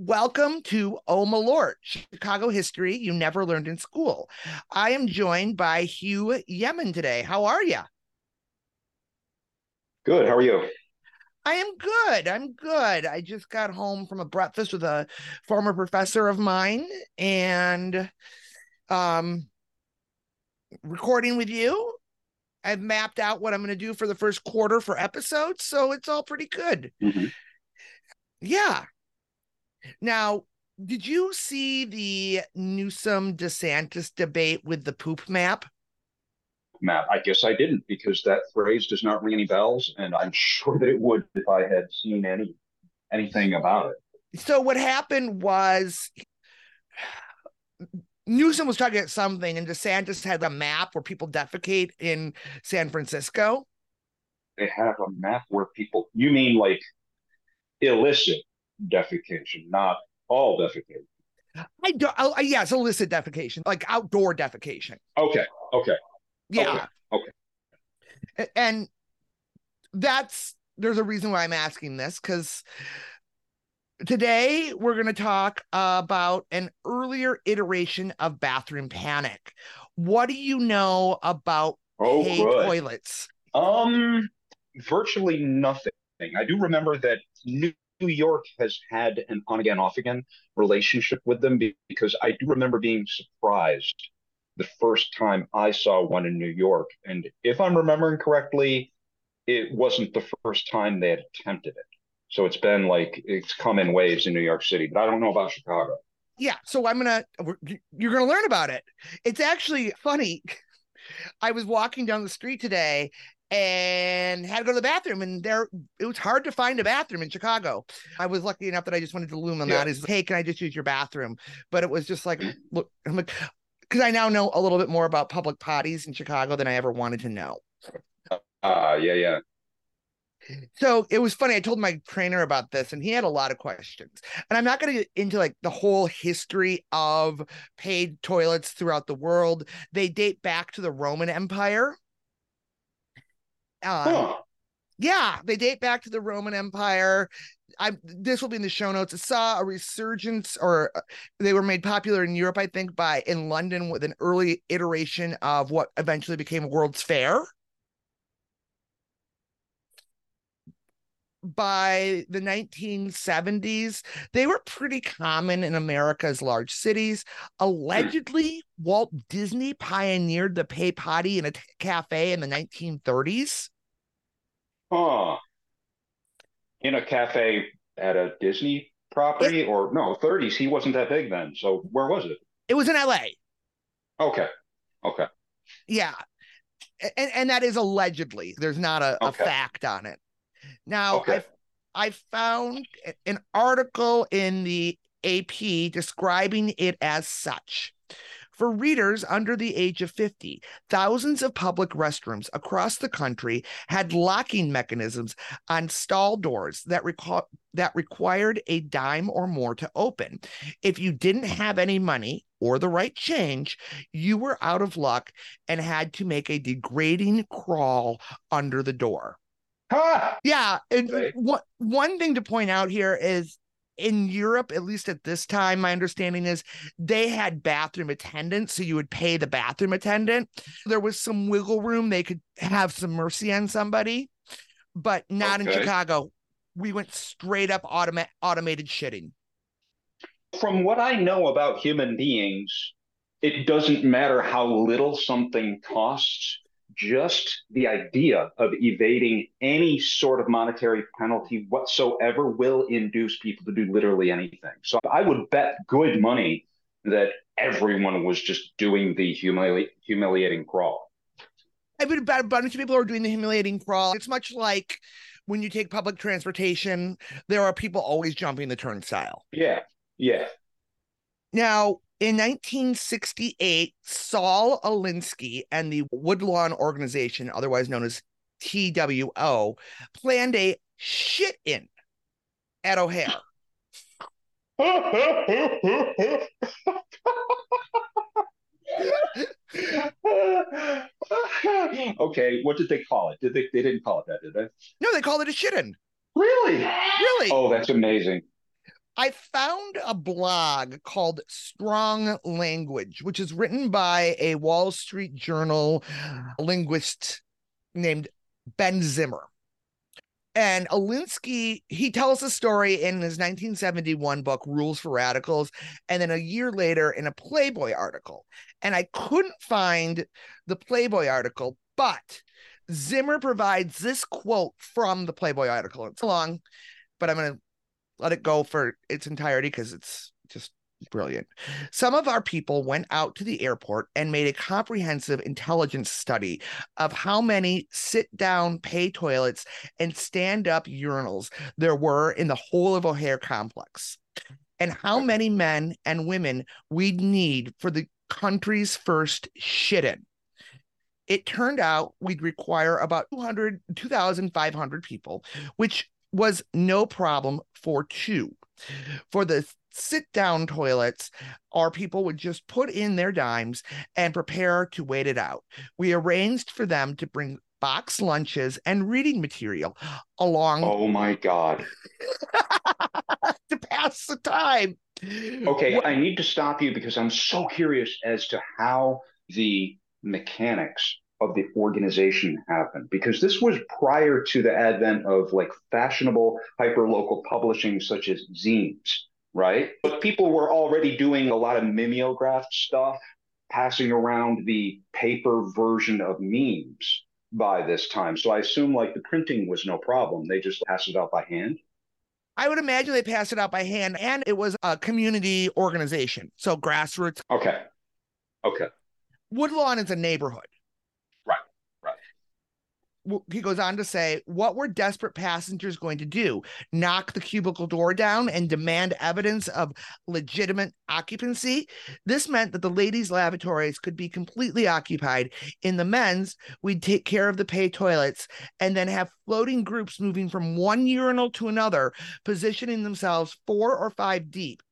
Welcome to Oh Malort, Chicago history you never learned in school. I am joined by Hugh Yemen today. How are you? Good. How are you? I am good. I'm good. I just got home from a breakfast with a former professor of mine and um recording with you. I've mapped out what I'm going to do for the first quarter for episodes, so it's all pretty good. Mm-hmm. Yeah. Now, did you see the Newsom DeSantis debate with the poop map? Map. I guess I didn't because that phrase does not ring any bells, and I'm sure that it would if I had seen any anything about it. So what happened was Newsom was talking about something, and DeSantis had a map where people defecate in San Francisco. They have a map where people. You mean like illicit defecation, not all defecation. I don't. Oh, yes, illicit defecation, like outdoor defecation. Okay. Okay. Yeah. Okay. okay. And that's there's a reason why I'm asking this because today we're going to talk about an earlier iteration of bathroom panic. What do you know about oh, toilets? Um, virtually nothing. I do remember that New York has had an on again, off again relationship with them because I do remember being surprised the first time I saw one in New York. And if I'm remembering correctly, it wasn't the first time they had attempted it. So it's been like it's come in waves in New York City, but I don't know about Chicago. Yeah, so I'm gonna you're gonna learn about it. It's actually funny. I was walking down the street today and had to go to the bathroom and there it was hard to find a bathroom in chicago. I was lucky enough that i just wanted to loom on yeah. that is hey can i just use your bathroom? But it was just like look i'm like because i now know a little bit more about public potties in chicago than i ever wanted to know. Ah uh, yeah yeah. So it was funny i told my trainer about this and he had a lot of questions. And i'm not going to get into like the whole history of paid toilets throughout the world. They date back to the roman empire um, huh. Yeah, they date back to the Roman Empire. I this will be in the show notes. I saw a resurgence, or uh, they were made popular in Europe, I think, by in London with an early iteration of what eventually became World's Fair. By the 1970s, they were pretty common in America's large cities. Allegedly, Walt Disney pioneered the pay potty in a t- cafe in the 1930s. Huh. In a cafe at a Disney property it, or no, 30s. He wasn't that big then. So where was it? It was in LA. Okay. Okay. Yeah. And and that is allegedly. There's not a, okay. a fact on it. Now okay. I I found an article in the AP describing it as such. For readers under the age of 50, thousands of public restrooms across the country had locking mechanisms on stall doors that, reco- that required a dime or more to open. If you didn't have any money or the right change, you were out of luck and had to make a degrading crawl under the door. Yeah. And right. one, one thing to point out here is in Europe, at least at this time, my understanding is they had bathroom attendants. So you would pay the bathroom attendant. There was some wiggle room. They could have some mercy on somebody, but not okay. in Chicago. We went straight up automa- automated shitting. From what I know about human beings, it doesn't matter how little something costs just the idea of evading any sort of monetary penalty whatsoever will induce people to do literally anything. So I would bet good money that everyone was just doing the humili- humiliating crawl. I would bet a bunch of people are doing the humiliating crawl. It's much like when you take public transportation, there are people always jumping the turnstile. Yeah. Yeah. Now, in 1968, Saul Alinsky and the Woodlawn Organization, otherwise known as TWO, planned a shit in at O'Hare. okay, what did they call it? Did they they didn't call it that, did they? No, they called it a shit in. Really? Really? Oh, that's amazing. I found a blog called Strong Language, which is written by a Wall Street Journal linguist named Ben Zimmer. And Alinsky, he tells a story in his 1971 book, Rules for Radicals, and then a year later in a Playboy article. And I couldn't find the Playboy article, but Zimmer provides this quote from the Playboy article. It's long, but I'm going to let it go for its entirety because it's just brilliant. Some of our people went out to the airport and made a comprehensive intelligence study of how many sit down pay toilets and stand up urinals there were in the whole of O'Hare complex, and how many men and women we'd need for the country's first shit in. It turned out we'd require about 200, 2,500 people, which was no problem for two. For the sit down toilets, our people would just put in their dimes and prepare to wait it out. We arranged for them to bring box lunches and reading material along. Oh my God. to pass the time. Okay, what- I need to stop you because I'm so curious as to how the mechanics of the organization happened because this was prior to the advent of like fashionable hyper local publishing such as zines right but people were already doing a lot of mimeograph stuff passing around the paper version of memes by this time so i assume like the printing was no problem they just passed it out by hand I would imagine they passed it out by hand and it was a community organization. So grassroots. Okay. Okay. Woodlawn is a neighborhood he goes on to say, What were desperate passengers going to do? Knock the cubicle door down and demand evidence of legitimate occupancy? This meant that the ladies' lavatories could be completely occupied. In the men's, we'd take care of the pay toilets and then have floating groups moving from one urinal to another, positioning themselves four or five deep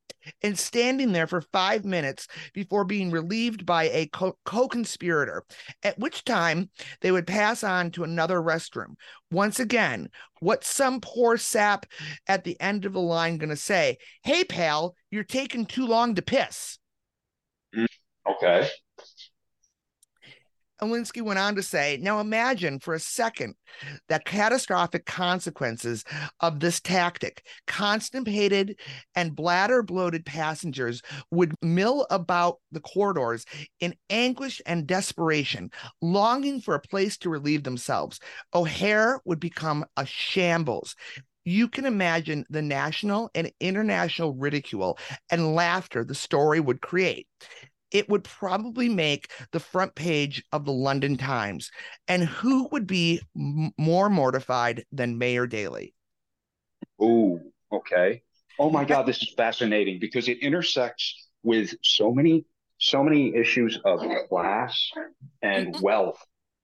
and standing there for five minutes before being relieved by a co conspirator, at which time they would pass on to another restroom. Once again, what's some poor sap at the end of the line going to say? Hey, pal, you're taking too long to piss. Mm, okay. Alinsky went on to say, Now imagine for a second the catastrophic consequences of this tactic. Constipated and bladder bloated passengers would mill about the corridors in anguish and desperation, longing for a place to relieve themselves. O'Hare would become a shambles you can imagine the national and international ridicule and laughter the story would create it would probably make the front page of the London Times. And who would be m- more mortified than Mayor Daley? Oh, okay. Oh my God, this is fascinating because it intersects with so many, so many issues of class and mm-hmm. wealth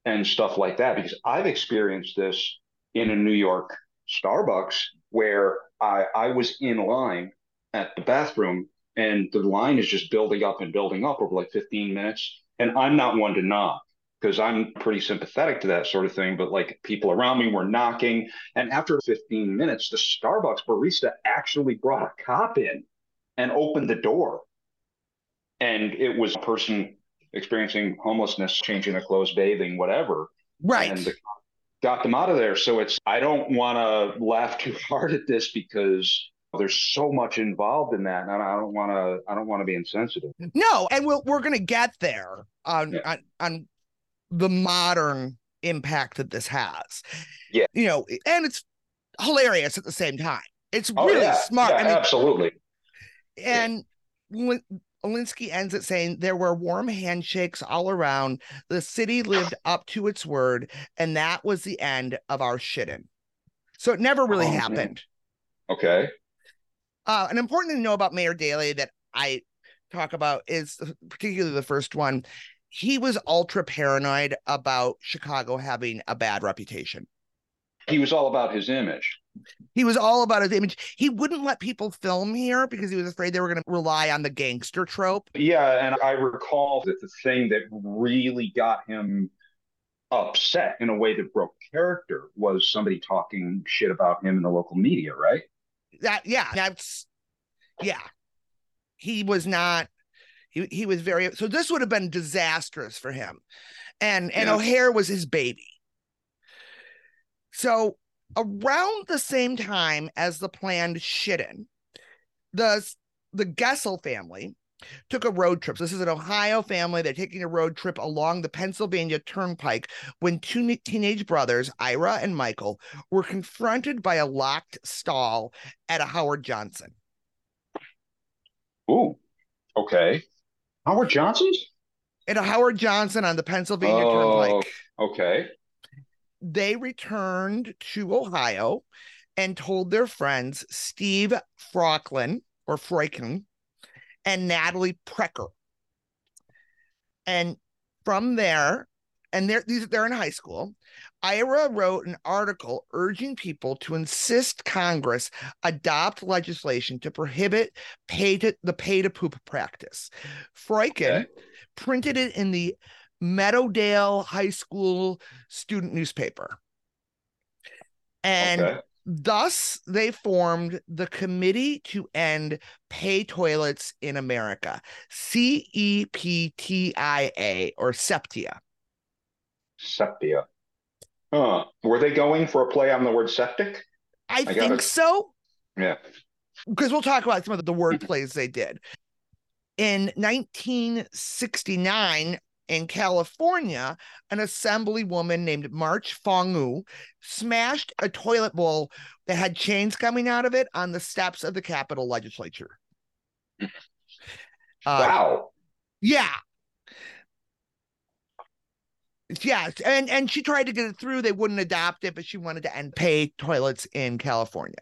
and stuff like that. Because I've experienced this in a New York Starbucks where I, I was in line at the bathroom and the line is just building up and building up over like 15 minutes. And I'm not one to knock because I'm pretty sympathetic to that sort of thing. But like people around me were knocking. And after 15 minutes, the Starbucks barista actually brought a cop in and opened the door. And it was a person experiencing homelessness, changing their clothes, bathing, whatever. Right. And the, got them out of there. So it's, I don't want to laugh too hard at this because there's so much involved in that and i don't want to i don't want to be insensitive no and we'll, we're going to get there on, yeah. on on the modern impact that this has yeah you know and it's hilarious at the same time it's oh, really yeah. smart yeah, I mean, absolutely and yeah. Alinsky ends it saying there were warm handshakes all around. The city lived up to its word, and that was the end of our shitting. So it never really oh, happened. Man. Okay. Uh, an important thing to know about Mayor Daley that I talk about is particularly the first one. He was ultra paranoid about Chicago having a bad reputation. He was all about his image. He was all about his image. He wouldn't let people film here because he was afraid they were going to rely on the gangster trope. Yeah, and I recall that the thing that really got him upset in a way that broke character was somebody talking shit about him in the local media, right? That yeah, that's Yeah. He was not he, he was very so this would have been disastrous for him. And and. O'Hare was his baby. So around the same time as the planned shit-in, the the Gessel family took a road trip. So this is an Ohio family. They're taking a road trip along the Pennsylvania Turnpike when two teenage brothers, Ira and Michael, were confronted by a locked stall at a Howard Johnson. Ooh, okay. Howard Johnson's? At a Howard Johnson on the Pennsylvania oh, Turnpike. Okay. They returned to Ohio and told their friends Steve Frocklin or Froikin and Natalie Precker. And from there, and they're these they're in high school. Ira wrote an article urging people to insist Congress adopt legislation to prohibit pay to the pay to poop practice. Froikin okay. printed it in the Meadowdale High School student newspaper. And okay. Thus, they formed the Committee to End Pay Toilets in America, C E P T I A, or Septia. Septia. Huh. Were they going for a play on the word septic? I, I think so. Yeah. Because we'll talk about some of the word plays they did. In 1969, in California, an assemblywoman named March Fong Eu smashed a toilet bowl that had chains coming out of it on the steps of the Capitol legislature. Uh, wow. Yeah. Yeah, and and she tried to get it through. They wouldn't adopt it, but she wanted to end pay toilets in California.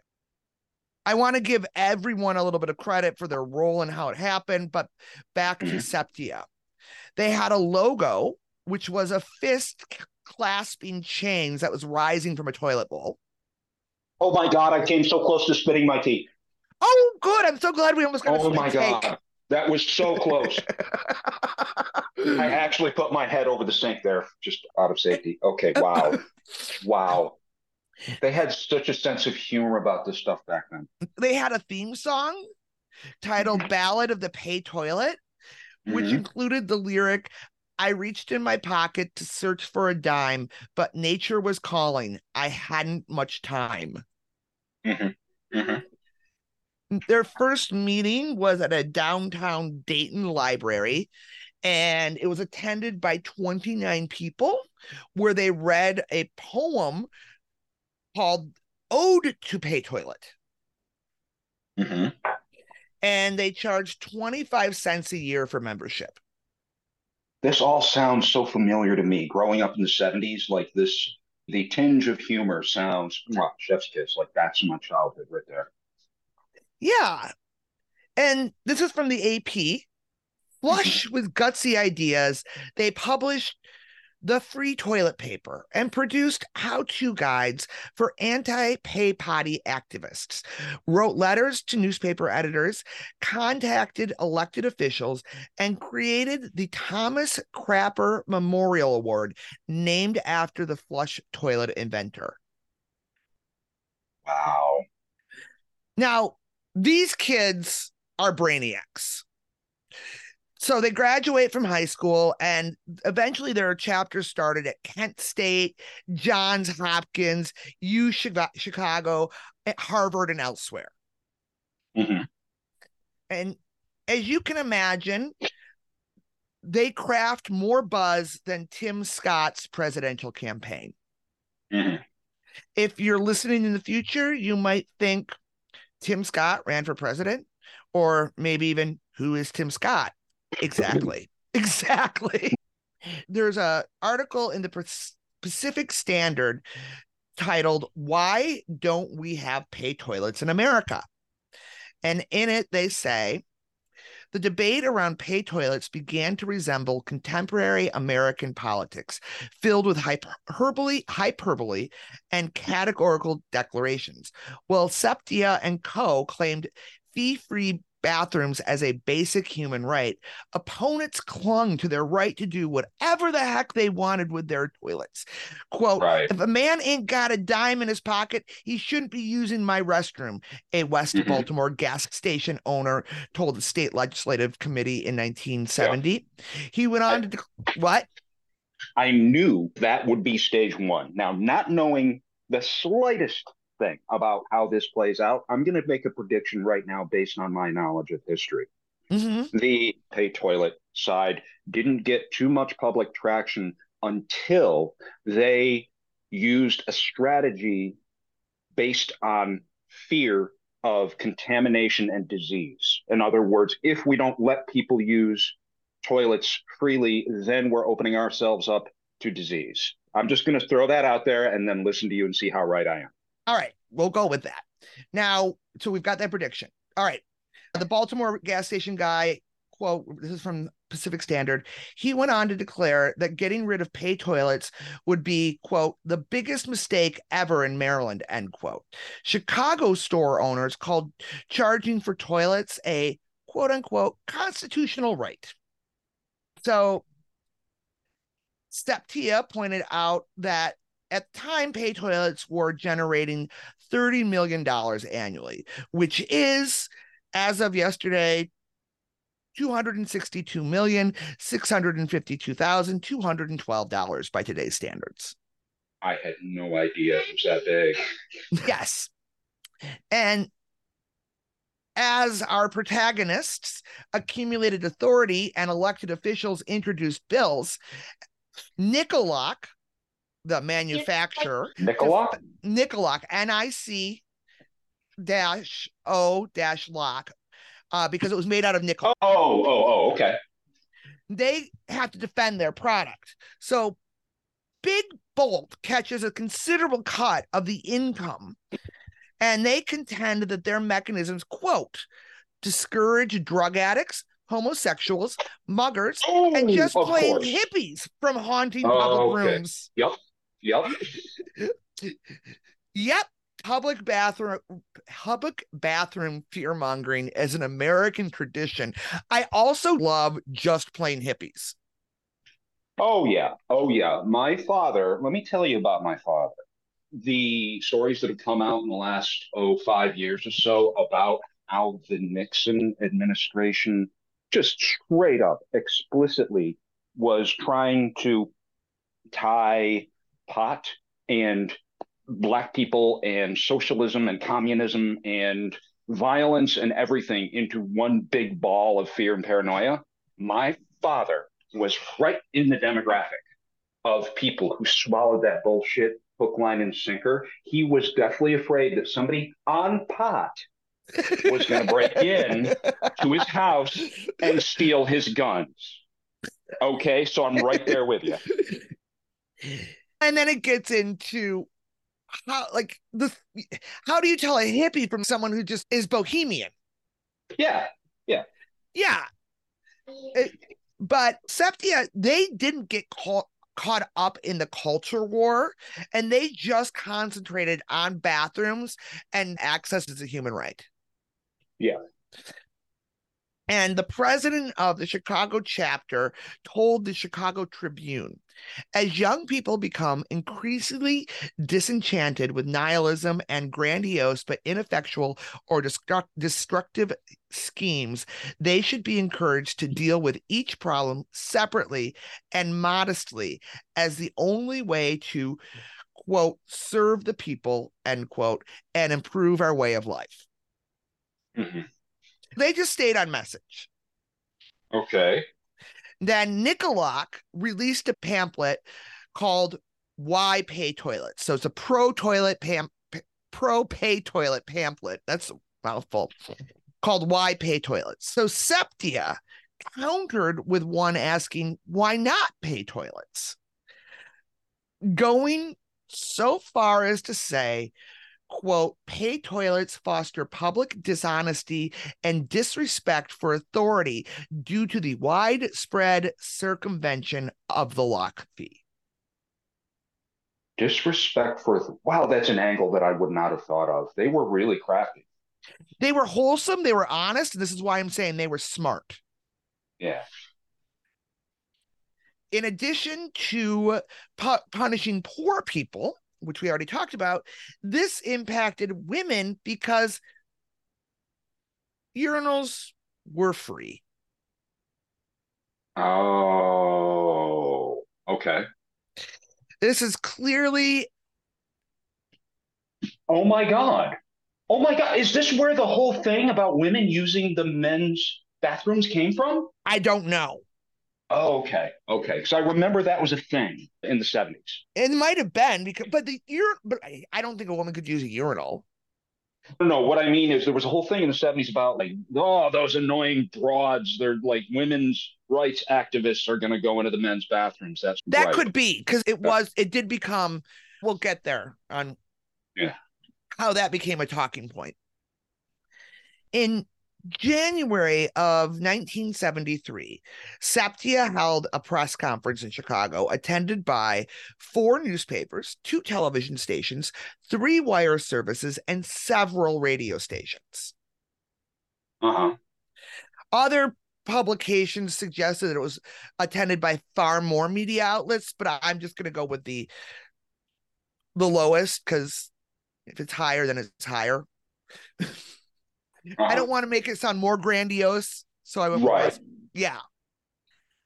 I want to give everyone a little bit of credit for their role and how it happened, but back to Septia. They had a logo, which was a fist clasping chains that was rising from a toilet bowl. Oh my God, I came so close to spitting my tea. Oh, good. I'm so glad we almost got Oh my God. That was so close. I actually put my head over the sink there just out of safety. Okay, wow. wow. They had such a sense of humor about this stuff back then. They had a theme song titled Ballad of the Pay Toilet which mm-hmm. included the lyric I reached in my pocket to search for a dime, but nature was calling. I hadn't much time. Mm-hmm. Mm-hmm. Their first meeting was at a downtown Dayton library, and it was attended by 29 people, where they read a poem called Ode to Pay Toilet. Mm-hmm and they charge 25 cents a year for membership. This all sounds so familiar to me. Growing up in the 70s, like this, the tinge of humor sounds, well, chef's kiss, like that's my childhood right there. Yeah. And this is from the AP. Mm-hmm. Flush with gutsy ideas, they published the free toilet paper and produced how to guides for anti pay potty activists, wrote letters to newspaper editors, contacted elected officials, and created the Thomas Crapper Memorial Award named after the flush toilet inventor. Wow. Now, these kids are brainiacs. So they graduate from high school, and eventually there are chapters started at Kent State, Johns Hopkins, U Chicago, at Harvard, and elsewhere. Mm-hmm. And as you can imagine, they craft more buzz than Tim Scott's presidential campaign. Mm-hmm. If you're listening in the future, you might think Tim Scott ran for president, or maybe even who is Tim Scott? Exactly. exactly. There's a article in the Pacific Standard titled "Why Don't We Have Pay Toilets in America?" And in it they say the debate around pay toilets began to resemble contemporary American politics, filled with hyperbole, hyperbole and categorical declarations. While Septia and Co. claimed fee-free bathrooms as a basic human right, opponents clung to their right to do whatever the heck they wanted with their toilets. Quote, right. if a man ain't got a dime in his pocket, he shouldn't be using my restroom, a West mm-hmm. Baltimore gas station owner told the state legislative committee in 1970. Yeah. He went on I, to, what? I knew that would be stage one. Now, not knowing the slightest thing about how this plays out. I'm going to make a prediction right now based on my knowledge of history. Mm-hmm. The pay toilet side didn't get too much public traction until they used a strategy based on fear of contamination and disease. In other words, if we don't let people use toilets freely, then we're opening ourselves up to disease. I'm just going to throw that out there and then listen to you and see how right I am. All right, we'll go with that. Now, so we've got that prediction. All right. The Baltimore gas station guy, quote, this is from Pacific Standard, he went on to declare that getting rid of pay toilets would be, quote, the biggest mistake ever in Maryland, end quote. Chicago store owners called charging for toilets a quote unquote constitutional right. So Septia pointed out that at the time, pay toilets were generating $30 million annually, which is, as of yesterday, $262,652,212 by today's standards. I had no idea it was that big. yes. And as our protagonists accumulated authority and elected officials introduced bills, Nik-O-Lok, the manufacturer. Nik-O-Lok? Nik-O-Lok, N I C dash O dash lock, uh, because it was made out of nickel. Oh, oh, oh, okay. They have to defend their product. So Big Bolt catches a considerable cut of the income, and they contend that their mechanisms, quote, discourage drug addicts, homosexuals, muggers, oh, and just plain course. hippies from haunting public oh, okay. rooms. Yep. Yep. yep. Public bathroom public bathroom fear mongering as an American tradition. I also love just plain hippies. Oh yeah. Oh yeah. My father, let me tell you about my father. The stories that have come out in the last oh five years or so about how the Nixon administration just straight up explicitly was trying to tie pot and black people and socialism and communism and violence and everything into one big ball of fear and paranoia. My father was right in the demographic of people who swallowed that bullshit hook, line, and sinker. He was definitely afraid that somebody on pot was going to break in to his house and steal his guns. Okay, so I'm right there with you. And then it gets into how like the how do you tell a hippie from someone who just is bohemian? Yeah yeah. Yeah. It, but septia they didn't get caught caught up in the culture war and they just concentrated on bathrooms and access is a human right. Yeah and the president of the Chicago chapter told the Chicago Tribune as young people become increasingly disenchanted with nihilism and grandiose but ineffectual or destructive schemes, they should be encouraged to deal with each problem separately and modestly as the only way to, quote, serve the people, end quote, and improve our way of life. Mm-hmm. They just stayed on message. Okay. Then Nik-O-Lok released a pamphlet called Why Pay Toilets. So it's a pro toilet pam pro pay toilet pamphlet. That's a mouthful. Called Why Pay Toilets. So Septia countered with one asking, why not pay toilets? Going so far as to say, quote, pay toilets foster public dishonesty and disrespect for authority due to the widespread circumvention of the lock fee. Disrespect for, wow, that's an angle that I would not have thought of. They were really crafty. They were wholesome, they were honest, and this is why I'm saying they were smart. Yeah. In addition to pu- punishing poor people, which we already talked about, this impacted women because urinals were free. Oh, okay. This is clearly. Oh my God. Oh my God. Is this where the whole thing about women using the men's bathrooms came from? I don't know. Oh, okay. Okay. Because I remember that was a thing in the 70s. It might have been because, but the ur- but I don't think a woman could use a urinal. No, what I mean is there was a whole thing in the 70s about like, oh, those annoying broads. They're like women's rights activists are going to go into the men's bathrooms. That's that right. could be because it was, it did become, we'll get there on yeah how that became a talking point. In January of 1973, Septia held a press conference in Chicago attended by four newspapers, two television stations, three wire services, and several radio stations. Uh-huh. Other publications suggested that it was attended by far more media outlets, but I'm just going to go with the the lowest because if it's higher, then it's higher. I don't uh-huh. want to make it sound more grandiose. So I went, right. yeah.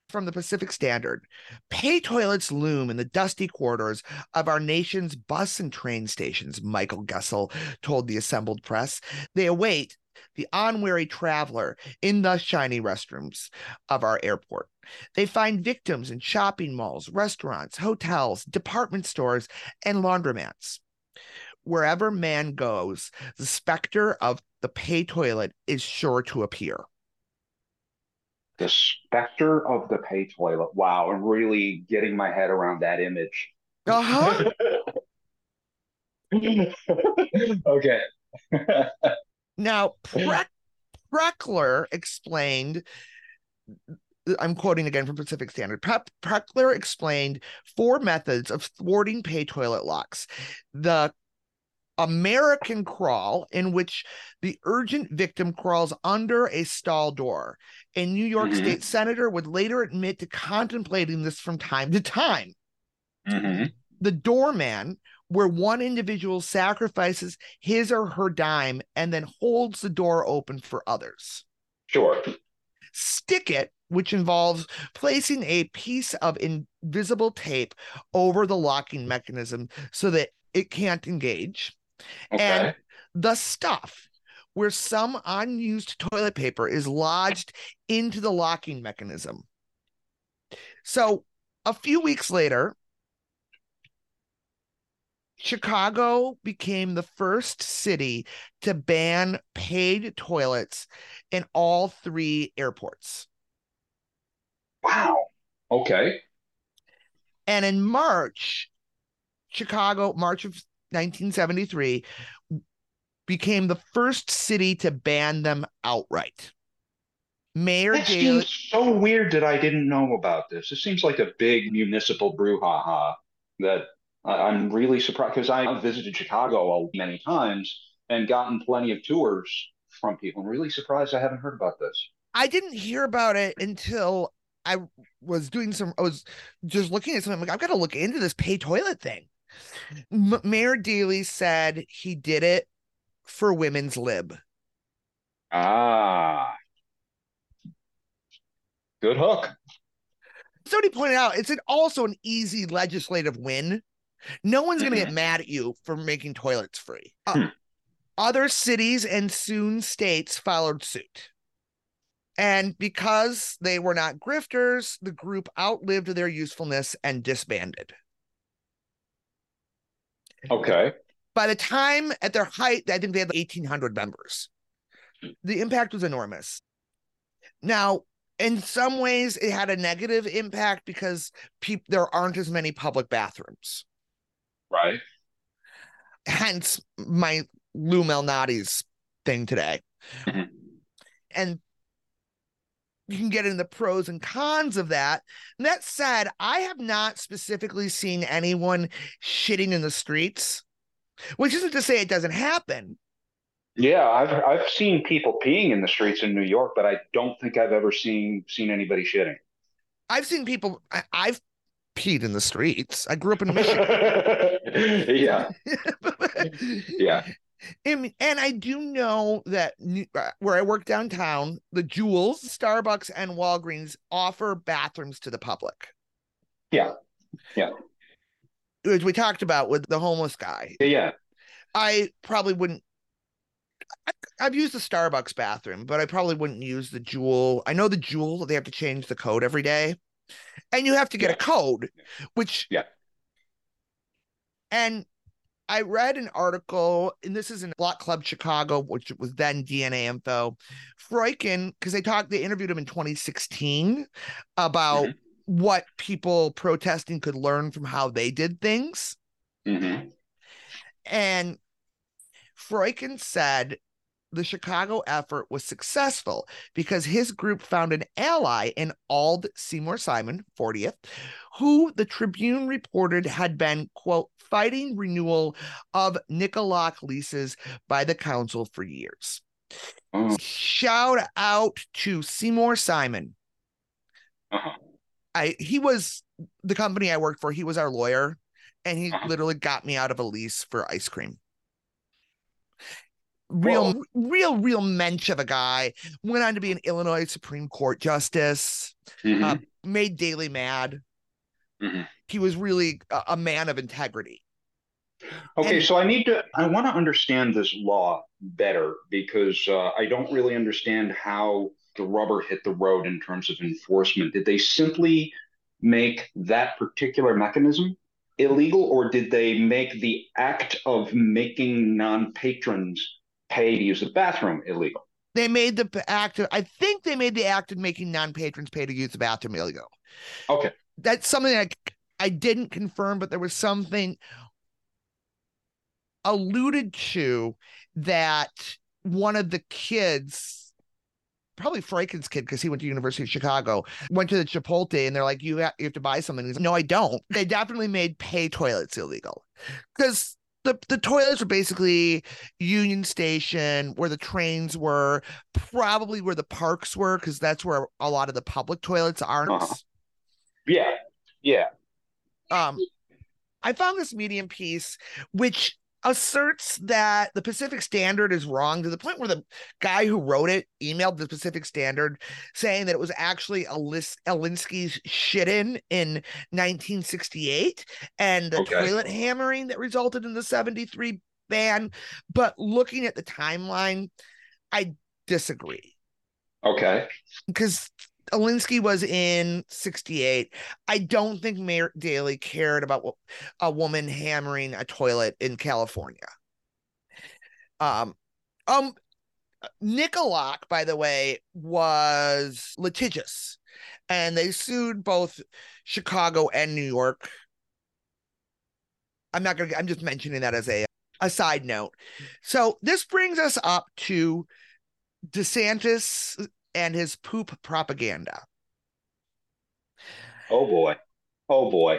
From the Pacific Standard, pay toilets loom in the dusty corridors of our nation's bus and train stations, Michael Gessel told the assembled press. They await the unwary traveler in the shiny restrooms of our airport. They find victims in shopping malls, restaurants, hotels, department stores, and laundromats wherever man goes, the specter of the pay toilet is sure to appear. The specter of the pay toilet. Wow, I'm really getting my head around that image. Uh huh. okay. now, Pre- Preckler explained I'm quoting again from Pacific Standard. Pre- Preckler explained four methods of thwarting pay toilet locks. The American crawl, in which the urgent victim crawls under a stall door. A New York mm-hmm. State senator would later admit to contemplating this from time to time. Mm-hmm. The doorman, where one individual sacrifices his or her dime and then holds the door open for others. Sure. Stick it, which involves placing a piece of invisible tape over the locking mechanism so that it can't engage. Okay. And the stuff where some unused toilet paper is lodged into the locking mechanism. So a few weeks later, Chicago became the first city to ban paid toilets in all three airports. Wow. Okay. And in March, Chicago, March of 1973 became the first city to ban them outright. Mayor that seems so weird that I didn't know about this. It seems like a big municipal brouhaha that I'm really surprised because I visited Chicago many times and gotten plenty of tours from people. I'm really surprised I haven't heard about this. I didn't hear about it until I was doing some. I was just looking at something. I'm like, I've got to look into this pay toilet thing. M- Mayor Daley said he did it for women's lib. Ah, good hook. Somebody pointed out it's an, also an easy legislative win. No one's going to get mm-hmm. mad at you for making toilets free. Uh, hmm. Other cities and soon states followed suit. And because they were not grifters, the group outlived their usefulness and disbanded. Okay. By the time at their height, I think they had 1,800 members. The impact was enormous. Now, in some ways, it had a negative impact because pe- there aren't as many public bathrooms. Right. Hence my Lou Malnati's thing today. Mm-hmm. And you can get in the pros and cons of that. And that said, I have not specifically seen anyone shitting in the streets, which isn't to say it doesn't happen. Yeah, I've I've seen people peeing in the streets in New York, but I don't think I've ever seen seen anybody shitting. I've seen people. I, I've peed in the streets. I grew up in Michigan. yeah. yeah. And, and I do know that uh, where I work downtown, the Jewels, Starbucks, and Walgreens offer bathrooms to the public. Yeah. Yeah. As we talked about with the homeless guy. Yeah. I probably wouldn't. I, have used the Starbucks bathroom, but I probably wouldn't use the Jewel. I know the Jewel, they have to change the code every day and you have to get yeah. a code, which yeah. And I read an article, and this is in Block Club Chicago, which was then DNA Info. Froikin, because they talked, they interviewed him in 2016 about mm-hmm. what people protesting could learn from how they did things. Mm-hmm. And Froikin said the Chicago effort was successful because his group found an ally in Ald Seymour Simon, 40th, who the Tribune reported had been, quote, fighting renewal of Nik-O-Lok leases by the council for years. Mm. Shout out to Seymour Simon. Uh-huh. I he was the company I worked for, he was our lawyer, and he uh-huh. literally got me out of a lease for ice cream real, Whoa. real, real mensch of a guy. Went on to be an Illinois Supreme Court justice. Mm-hmm. Uh, made Daley mad. Mm-hmm. He was really a, a man of integrity. Okay, and, so I need to. I want to understand this law better because uh, I don't really understand how the rubber hit the road in terms of enforcement. Did they simply make that particular mechanism illegal, or did they make the act of making non-patrons pay to use the bathroom illegal. They made the act. Of, I think they made the act of making non-patrons pay to use the bathroom illegal. Okay, that's something I I didn't confirm, but there was something alluded to that one of the kids probably Froikin's kid because he went to University of Chicago, went to the Chipotle and they're like, you have, you have to buy something. He's like, no, I don't. They definitely made pay toilets illegal because the the toilets were basically Union Station, where the trains were, probably where the parks were, because that's where a lot of the public toilets aren't. Uh-huh. Yeah, yeah. Um, I found this medium piece, which asserts that the Pacific Standard is wrong to the point where the guy who wrote it emailed the Pacific Standard saying that it was actually Alis- Alinsky's shit in in 1968 and the okay. toilet hammering that resulted in the 73 ban. But looking at the timeline, I disagree. Okay. Because Alinsky was in 68. I don't think Mayor Daley cared about a woman hammering a toilet in California. Um, um, Nik-O-Lok, by the way, was litigious and they sued both Chicago and New York. I'm not gonna, I'm just mentioning that as a, a side note. So this brings us up to DeSantis and his poop propaganda. Oh boy. Oh boy.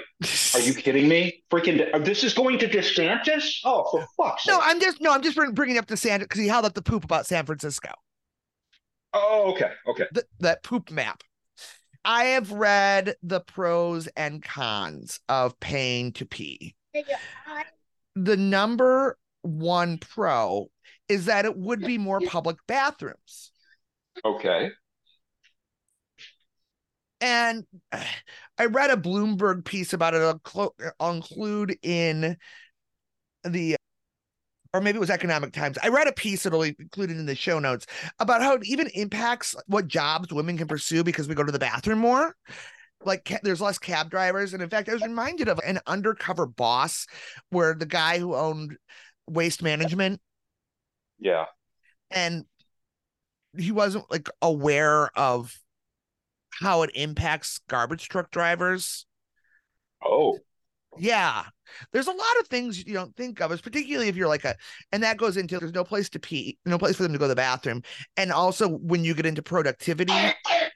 Are you kidding me? Freaking uh, this is going to DeSantis? Oh, for fuck's sake. No, I'm just no, I'm just bringing up DeSantis because he held up the poop about San Francisco. Oh, okay. Okay. The, that poop map. I have read the pros and cons of paying to pee. The number one pro is that it would be more public bathrooms. Okay. And I read a Bloomberg piece about it. I'll, include in the, or maybe it was Economic Times. I read a piece that'll be included in the show notes about how it even impacts what jobs women can pursue because we go to the bathroom more. Like there's less cab drivers, and in fact, I was reminded of an undercover boss where the guy who owned Waste Management. Yeah. And he wasn't like aware of how it impacts garbage truck drivers. Oh. Yeah. There's a lot of things you don't think of, as particularly if you're like a, and that goes into there's no place to pee, no place for them to go to the bathroom. And also when you get into productivity,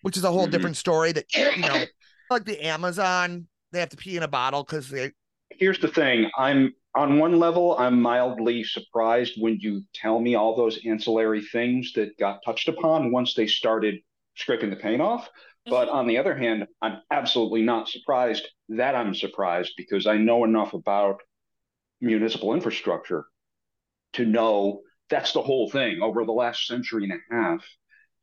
which is a whole mm-hmm. different story that, you know, like the Amazon, they have to pee in a bottle because they. Here's the thing I'm on one level, I'm mildly surprised when you tell me all those ancillary things that got touched upon once they started scraping the paint off. But mm-hmm. on the other hand, I'm absolutely not surprised that I'm surprised because I know enough about municipal infrastructure to know that's the whole thing over the last century and a half.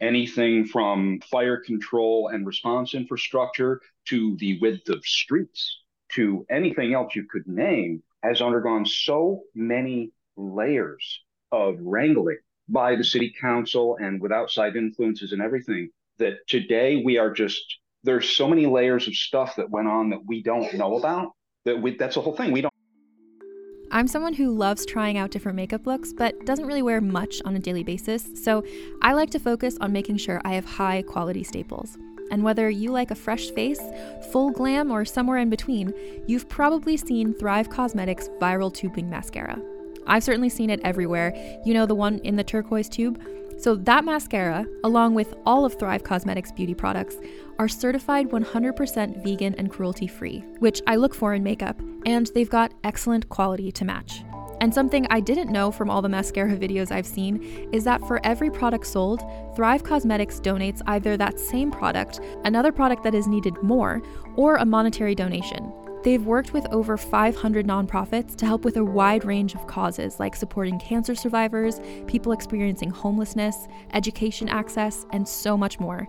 Anything from fire control and response infrastructure to the width of streets to anything else you could name has undergone so many layers of wrangling by the city council and with outside influences and everything that today we are just there's so many layers of stuff that went on that we don't know about that we that's the whole thing we don't I'm someone who loves trying out different makeup looks, but doesn't really wear much on a daily basis, so I like to focus on making sure I have high quality staples. And whether you like a fresh face, full glam, or somewhere in between, you've probably seen Thrive Cosmetics Viral Tubing Mascara. I've certainly seen it everywhere. You know, the one in the turquoise tube? So, that mascara, along with all of Thrive Cosmetics' beauty products, are certified 100% vegan and cruelty free, which I look for in makeup, and they've got excellent quality to match. And something I didn't know from all the mascara videos I've seen is that for every product sold, Thrive Cosmetics donates either that same product, another product that is needed more, or a monetary donation. They've worked with over 500 nonprofits to help with a wide range of causes like supporting cancer survivors, people experiencing homelessness, education access, and so much more.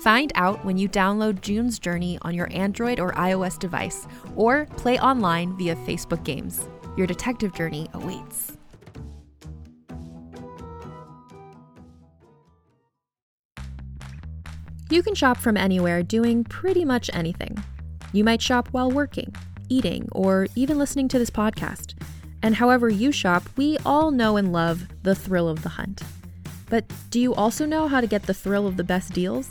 Find out when you download June's Journey on your Android or iOS device, or play online via Facebook Games. Your detective journey awaits. You can shop from anywhere doing pretty much anything. You might shop while working, eating, or even listening to this podcast. And however you shop, we all know and love the thrill of the hunt. But do you also know how to get the thrill of the best deals?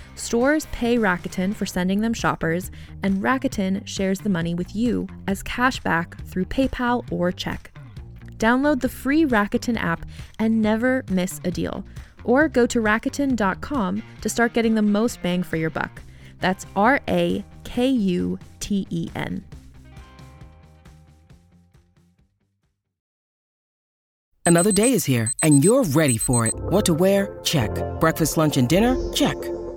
Stores pay Rakuten for sending them shoppers, and Rakuten shares the money with you as cash back through PayPal or check. Download the free Rakuten app and never miss a deal or go to Rakuten.com to start getting the most bang for your buck. That's R A K U T E N. Another day is here, and you're ready for it. What to wear? Check. Breakfast, lunch, and dinner? Check.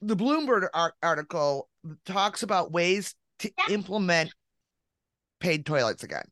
the Bloomberg article talks about ways to implement paid toilets again.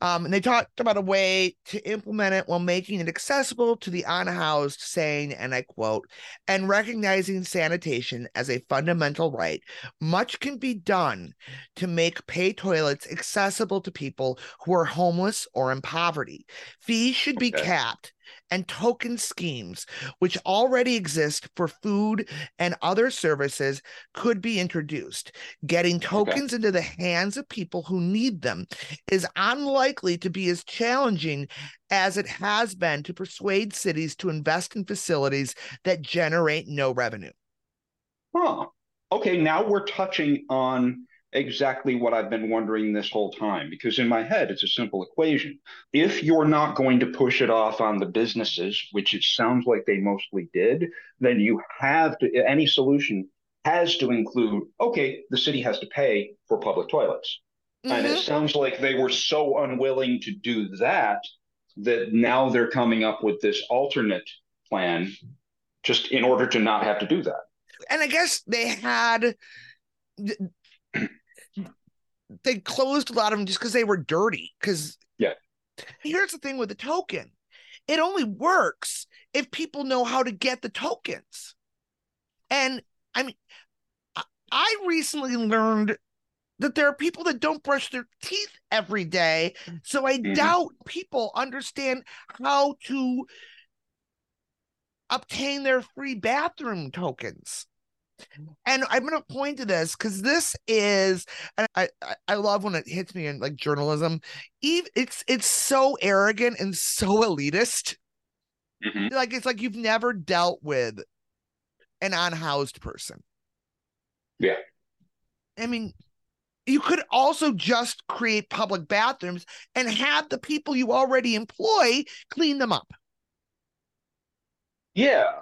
Um, and they talked about a way to implement it while making it accessible to the unhoused, saying, and I quote, and recognizing sanitation as a fundamental right, much can be done to make pay toilets accessible to people who are homeless or in poverty. Fees should be okay. capped and token schemes, which already exist for food and other services, could be introduced. Getting tokens okay. into the hands of people who need them is unlikely to be as challenging as it has been to persuade cities to invest in facilities that generate no revenue. Huh. Okay, now we're touching on exactly what I've been wondering this whole time because in my head it's a simple equation. If you're not going to push it off on the businesses, which it sounds like they mostly did, then you have to any solution has to include okay, the city has to pay for public toilets. Mm-hmm. And it mm-hmm. sounds like they were so unwilling to do that that now they're coming up with this alternate plan just in order to not have to do that. And I guess they had they closed a lot of them just because they were dirty. Because yeah, here's the thing with the token, it only works if people know how to get the tokens. And I mean, I recently learned that there are people that don't brush their teeth every day. So I mm-hmm. doubt people understand how to obtain their free bathroom tokens. And I'm going to point to this because this is, and I, I love when it hits me in like journalism. Eve, it's it's so arrogant and so elitist. Mm-hmm. Like it's like you've never dealt with an unhoused person. Yeah. I mean, you could also just create public bathrooms and have the people you already employ clean them up. Yeah.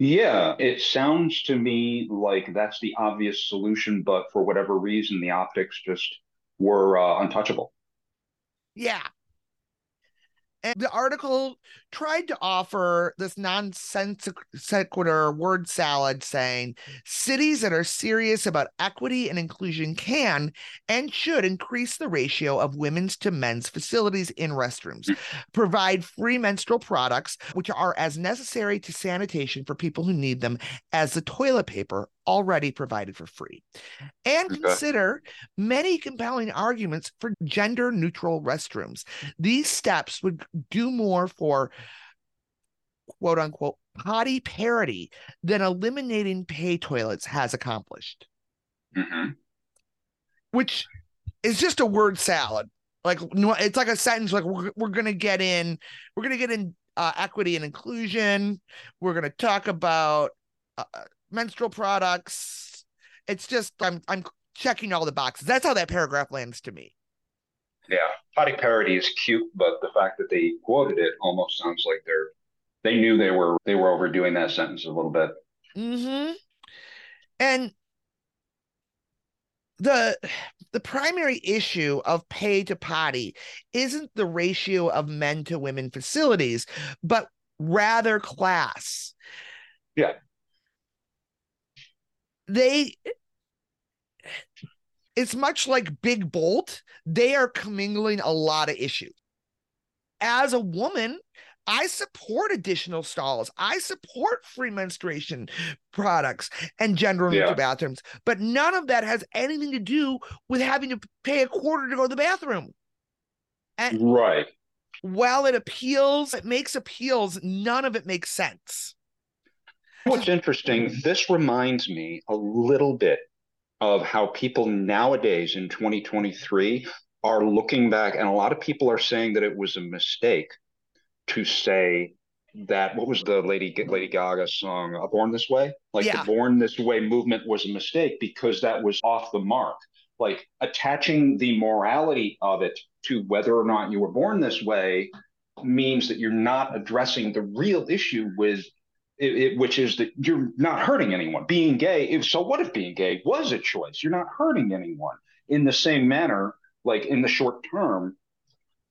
Yeah, it sounds to me like that's the obvious solution, but for whatever reason, the optics just were uh, untouchable. Yeah, and the article tried to offer this non sequitur word salad saying cities that are serious about equity and inclusion can and should increase the ratio of women's to men's facilities in restrooms, provide free menstrual products, which are as necessary to sanitation for people who need them as the toilet paper already provided for free, and okay. consider many compelling arguments for gender neutral restrooms. These steps would do more for quote unquote potty parity than eliminating pay toilets has accomplished. Mm-hmm. Which is just a word salad. Like it's like a sentence like we're, we're gonna get in, we're gonna get in uh, equity and inclusion. We're gonna talk about uh, menstrual products. It's just I'm I'm checking all the boxes. That's how that paragraph lands to me. Yeah, potty parody is cute, but the fact that they quoted it almost sounds like they're they knew they were they were overdoing that sentence a little bit. Mm-hmm. And the the primary issue of pay to potty isn't the ratio of men to women facilities, but rather class. Yeah they it's much like Big Bolt. They are commingling a lot of issues. As a woman, I support additional stalls. I support free menstruation products and gender neutral yeah. bathrooms, but none of that has anything to do with having to pay a quarter to go to the bathroom. And right. While it appeals, it makes appeals, none of it makes sense. What's interesting, this reminds me a little bit of how people nowadays in 2023 are looking back, and a lot of people are saying that it was a mistake to say that what was the Lady Lady Gaga song "Born This Way"? Like yeah. the "Born This Way" movement was a mistake because that was off the mark. Like attaching the morality of it to whether or not you were born this way means that you're not addressing the real issue with it, it, which is that you're not hurting anyone. Being gay, if, so what if being gay was a choice? You're not hurting anyone. In the same manner, like in the short term,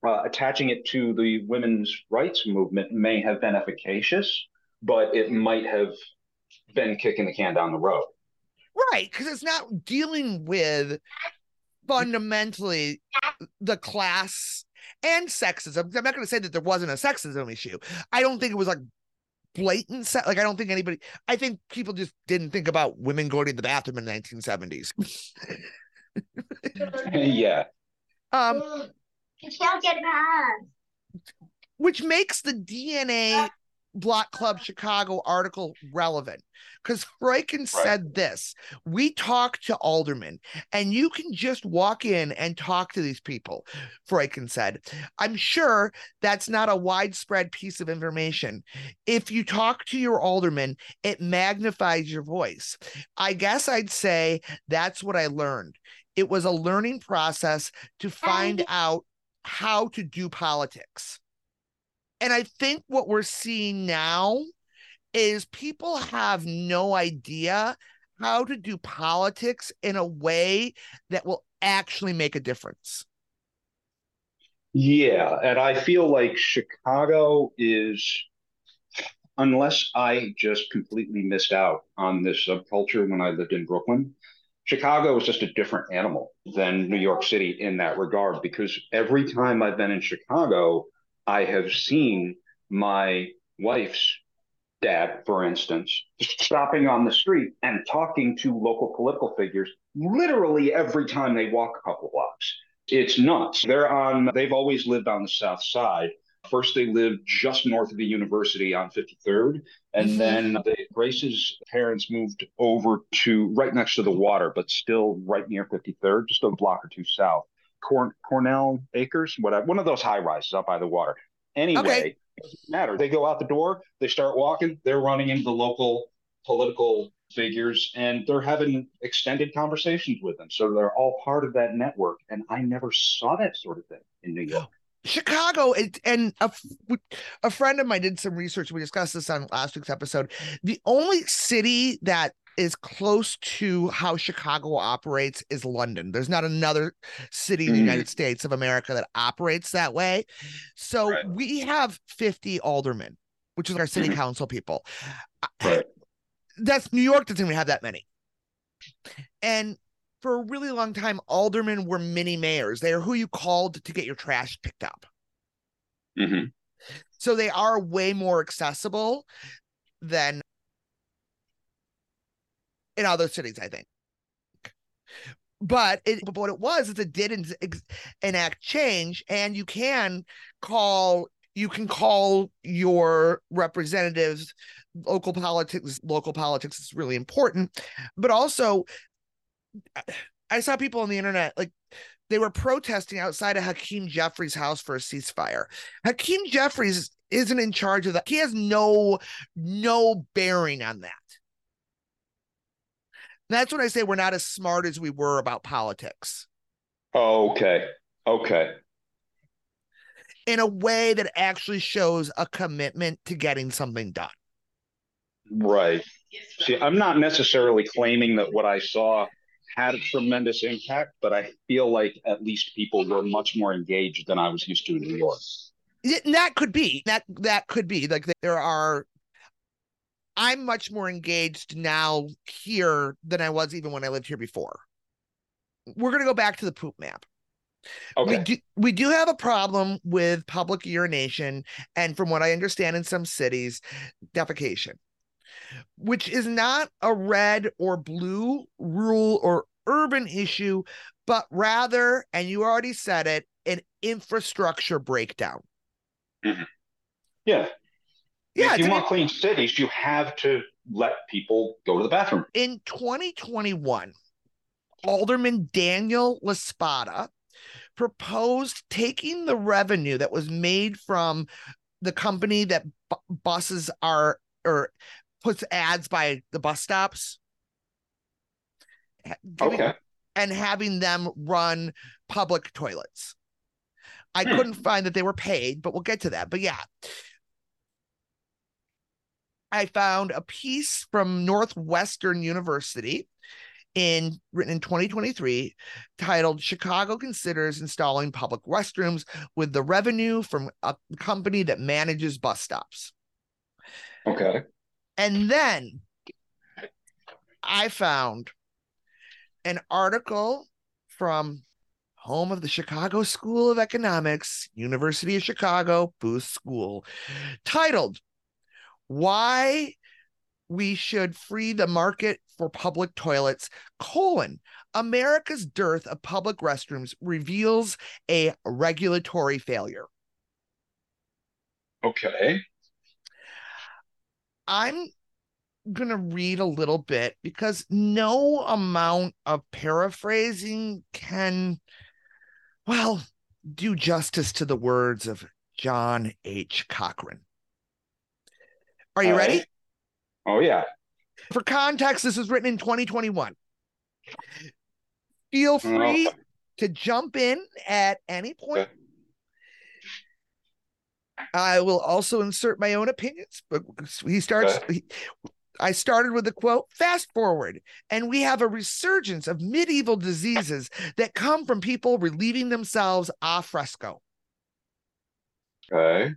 uh, attaching it to the women's rights movement may have been efficacious, but it might have been kicking the can down the road. Right, because it's not dealing with fundamentally the class and sexism. I'm not going to say that there wasn't a sexism issue. I don't think it was like blatant se- like I don't think anybody I think people just didn't think about women going to the bathroom in the 1970s. yeah. Um which makes the DNA Block Club Chicago article relevant because Froikin right. said this We talk to aldermen, and you can just walk in and talk to these people. Froikin said, I'm sure that's not a widespread piece of information. If you talk to your alderman, it magnifies your voice. I guess I'd say that's what I learned. It was a learning process to find out how to do politics. And I think what we're seeing now is people have no idea how to do politics in a way that will actually make a difference. Yeah, and I feel like Chicago is unless I just completely missed out on this subculture when I lived in Brooklyn, Chicago is just a different animal than New York City in that regard because every time I've been in Chicago, I have seen my wife's dad, for instance, stopping on the street and talking to local political figures literally every time they walk a couple blocks. It's nuts. They're on, they've always lived on the south side. First, they lived just north of the university on 53rd. And mm-hmm. then the, Grace's parents moved over to right next to the water, but still right near 53rd, just a block or two south. Corn, Cornell Acres, whatever, one of those high rises up by the water. Anyway, okay. doesn't matter. They go out the door, they start walking, they're running into the local political figures and they're having extended conversations with them. So they're all part of that network. And I never saw that sort of thing in New York. Chicago and a, a friend of mine did some research. We discussed this on last week's episode. The only city that is close to how Chicago operates is London. There's not another city in the mm. United States of America that operates that way. So right. we have 50 aldermen, which is our city mm-hmm. council people. Right. That's New York doesn't even have that many. And for a really long time, aldermen were mini mayors. They are who you called to get your trash picked up. Mm-hmm. So they are way more accessible than in other cities, I think. But it, but what it was is it did en- enact change, and you can call you can call your representatives local politics local politics is really important. But also i saw people on the internet like they were protesting outside of hakeem jeffries house for a ceasefire. Hakeem jeffries isn't in charge of that. He has no no bearing on that that's when I say we're not as smart as we were about politics. Oh, okay. Okay. In a way that actually shows a commitment to getting something done. Right. See, I'm not necessarily claiming that what I saw had a tremendous impact, but I feel like at least people were much more engaged than I was used to in New York. That could be. That that could be. Like there are I'm much more engaged now here than I was even when I lived here before. We're going to go back to the poop map. Okay. We do we do have a problem with public urination and from what I understand in some cities defecation which is not a red or blue rural or urban issue but rather and you already said it an infrastructure breakdown. Mm-hmm. Yeah. Yeah, if you want clean cities, you have to let people go to the bathroom. In 2021, Alderman Daniel La Spata proposed taking the revenue that was made from the company that bu- buses are or puts ads by the bus stops. Giving, okay. And having them run public toilets. I hmm. couldn't find that they were paid, but we'll get to that. But yeah, I found a piece from Northwestern University in written in 2023 titled Chicago considers installing public restrooms with the revenue from a company that manages bus stops. Okay. And then I found an article from home of the Chicago School of Economics, University of Chicago, Booth School, titled Why We Should Free the Market for Public Toilets, colon, America's dearth of public restrooms reveals a regulatory failure. Okay. I'm going to read a little bit because no amount of paraphrasing can, well, do justice to the words of John H. Cochrane. Are you ready? Oh, yeah. For context, this was written in 2021. Feel oh. free oh. to jump in at any point. Okay. I will also insert my own opinions, but he starts. Okay. He, I started with the quote Fast forward, and we have a resurgence of medieval diseases that come from people relieving themselves a fresco. Okay.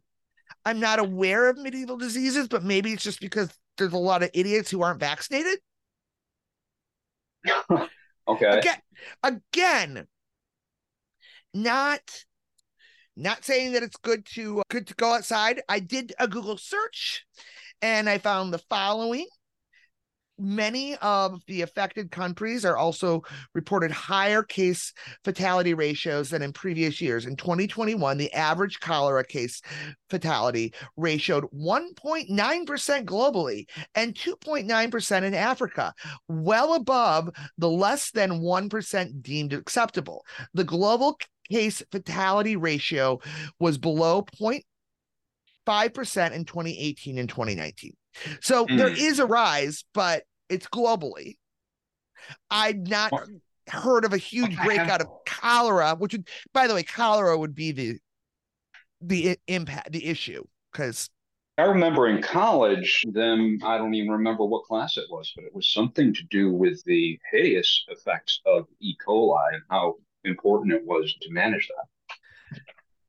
I'm not aware of medieval diseases, but maybe it's just because there's a lot of idiots who aren't vaccinated. okay. Again, again, not not saying that it's good to good to go outside. I did a Google search and I found the following. Many of the affected countries are also reported higher case fatality ratios than in previous years. In 2021, the average cholera case fatality ratio 1.9% globally and 2.9% in Africa, well above the less than 1% deemed acceptable. The global case fatality ratio was below 0.5% in 2018 and 2019. So mm. there is a rise, but it's globally. I've not heard of a huge breakout of cholera, which would, by the way, cholera would be the the impact, the issue, because I remember in college, them, I don't even remember what class it was, but it was something to do with the hideous effects of E. coli and how important it was to manage that.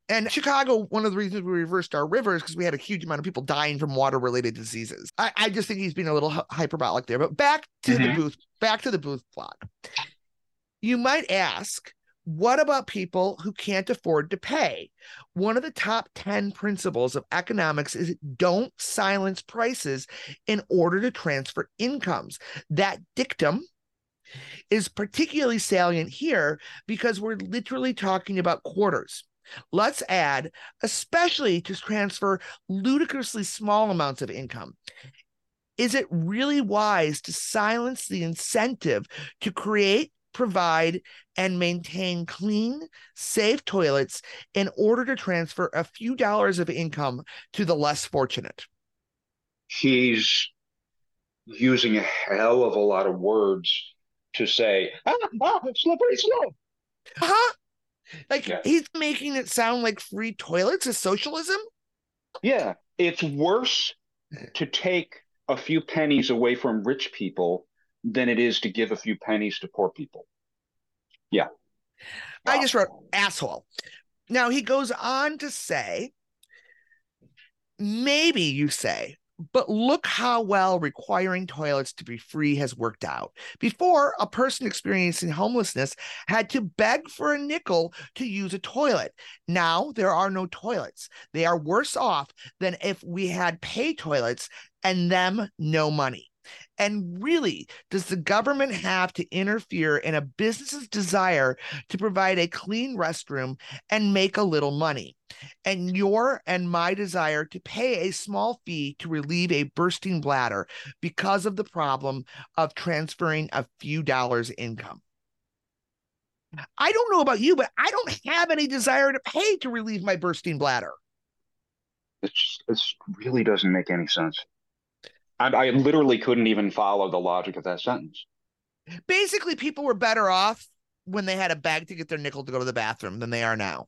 And Chicago, one of the reasons we reversed our rivers because we had a huge amount of people dying from water related diseases. I, I, just think he's being a little hyperbolic there. But back to mm-hmm. the booth, back to the booth blog. You might ask, what about people who can't afford to pay? One of the top 10 principles of economics is don't silence prices in order to transfer incomes. That dictum is particularly salient here because we're literally talking about quarters. Let's add, especially to transfer ludicrously small amounts of income. Is it really wise to silence the incentive to create, provide, and maintain clean, safe toilets in order to transfer a few dollars of income to the less fortunate? He's using a hell of a lot of words to say, ah, ah slippery slope. Huh? Like yeah. he's making it sound like free toilets is socialism? Yeah. It's worse to take a few pennies away from rich people than it is to give a few pennies to poor people. Yeah. I just wrote asshole. Now he goes on to say, maybe you say, but look how well requiring toilets to be free has worked out. Before, a person experiencing homelessness had to beg for a nickel to use a toilet. Now there are no toilets. They are worse off than if we had pay toilets and them no money. And really, does the government have to interfere in a business's desire to provide a clean restroom and make a little money? And your and my desire to pay a small fee to relieve a bursting bladder because of the problem of transferring a few dollars income. I don't know about you, but I don't have any desire to pay to relieve my bursting bladder. It just it really doesn't make any sense. I, I literally couldn't even follow the logic of that sentence. Basically, people were better off when they had a bag to get their nickel to go to the bathroom than they are now.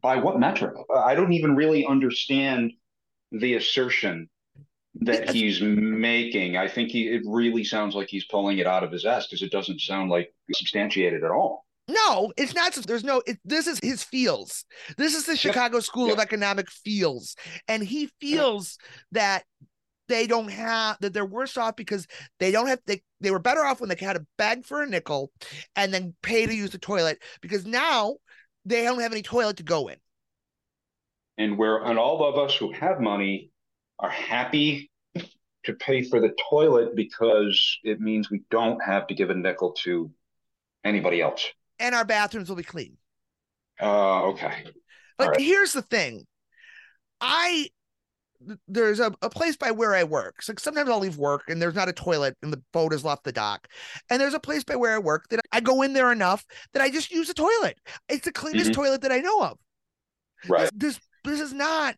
By what metric? Uh, I don't even really understand the assertion that he's making. I think he it really sounds like he's pulling it out of his ass because it doesn't sound like substantiated at all. No, it's not. There's no. It, this is his feels. This is the Chicago School yeah. of Economic feels, and he feels that they don't have that they're worse off because they don't have they they were better off when they had a bag for a nickel and then pay to use the toilet because now they don't have any toilet to go in. And where and all of us who have money are happy to pay for the toilet because it means we don't have to give a nickel to anybody else. And our bathrooms will be clean. Uh okay. But right. here's the thing. I there's a, a place by where I work. So sometimes I'll leave work and there's not a toilet and the boat has left the dock. And there's a place by where I work that I go in there enough that I just use the toilet. It's the cleanest mm-hmm. toilet that I know of. Right. This, this, is not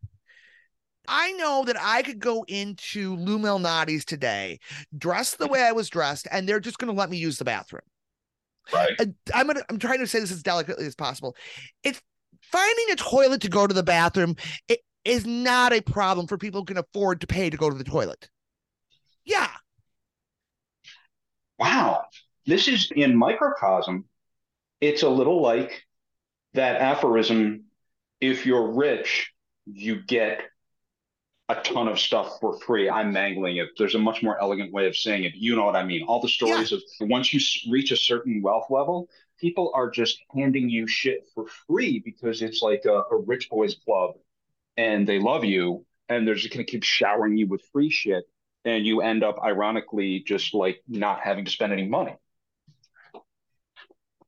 I know that I could go into Lou Malnati's today, dressed the way I was dressed, and they're just going to let me use the bathroom. Right. I'm gonna. I'm trying to say this as delicately as possible. It's finding a toilet to go to the bathroom it is not a problem for people who can afford to pay to go to the toilet. Yeah. Wow. This is in microcosm. It's a little like that aphorism if you're rich, you get a ton of stuff for free. I'm mangling it. There's a much more elegant way of saying it. You know what I mean? All the stories yeah. of once you reach a certain wealth level, people are just handing you shit for free because it's like a, a rich boys club and they love you and they're just going to keep showering you with free shit and you end up ironically just like not having to spend any money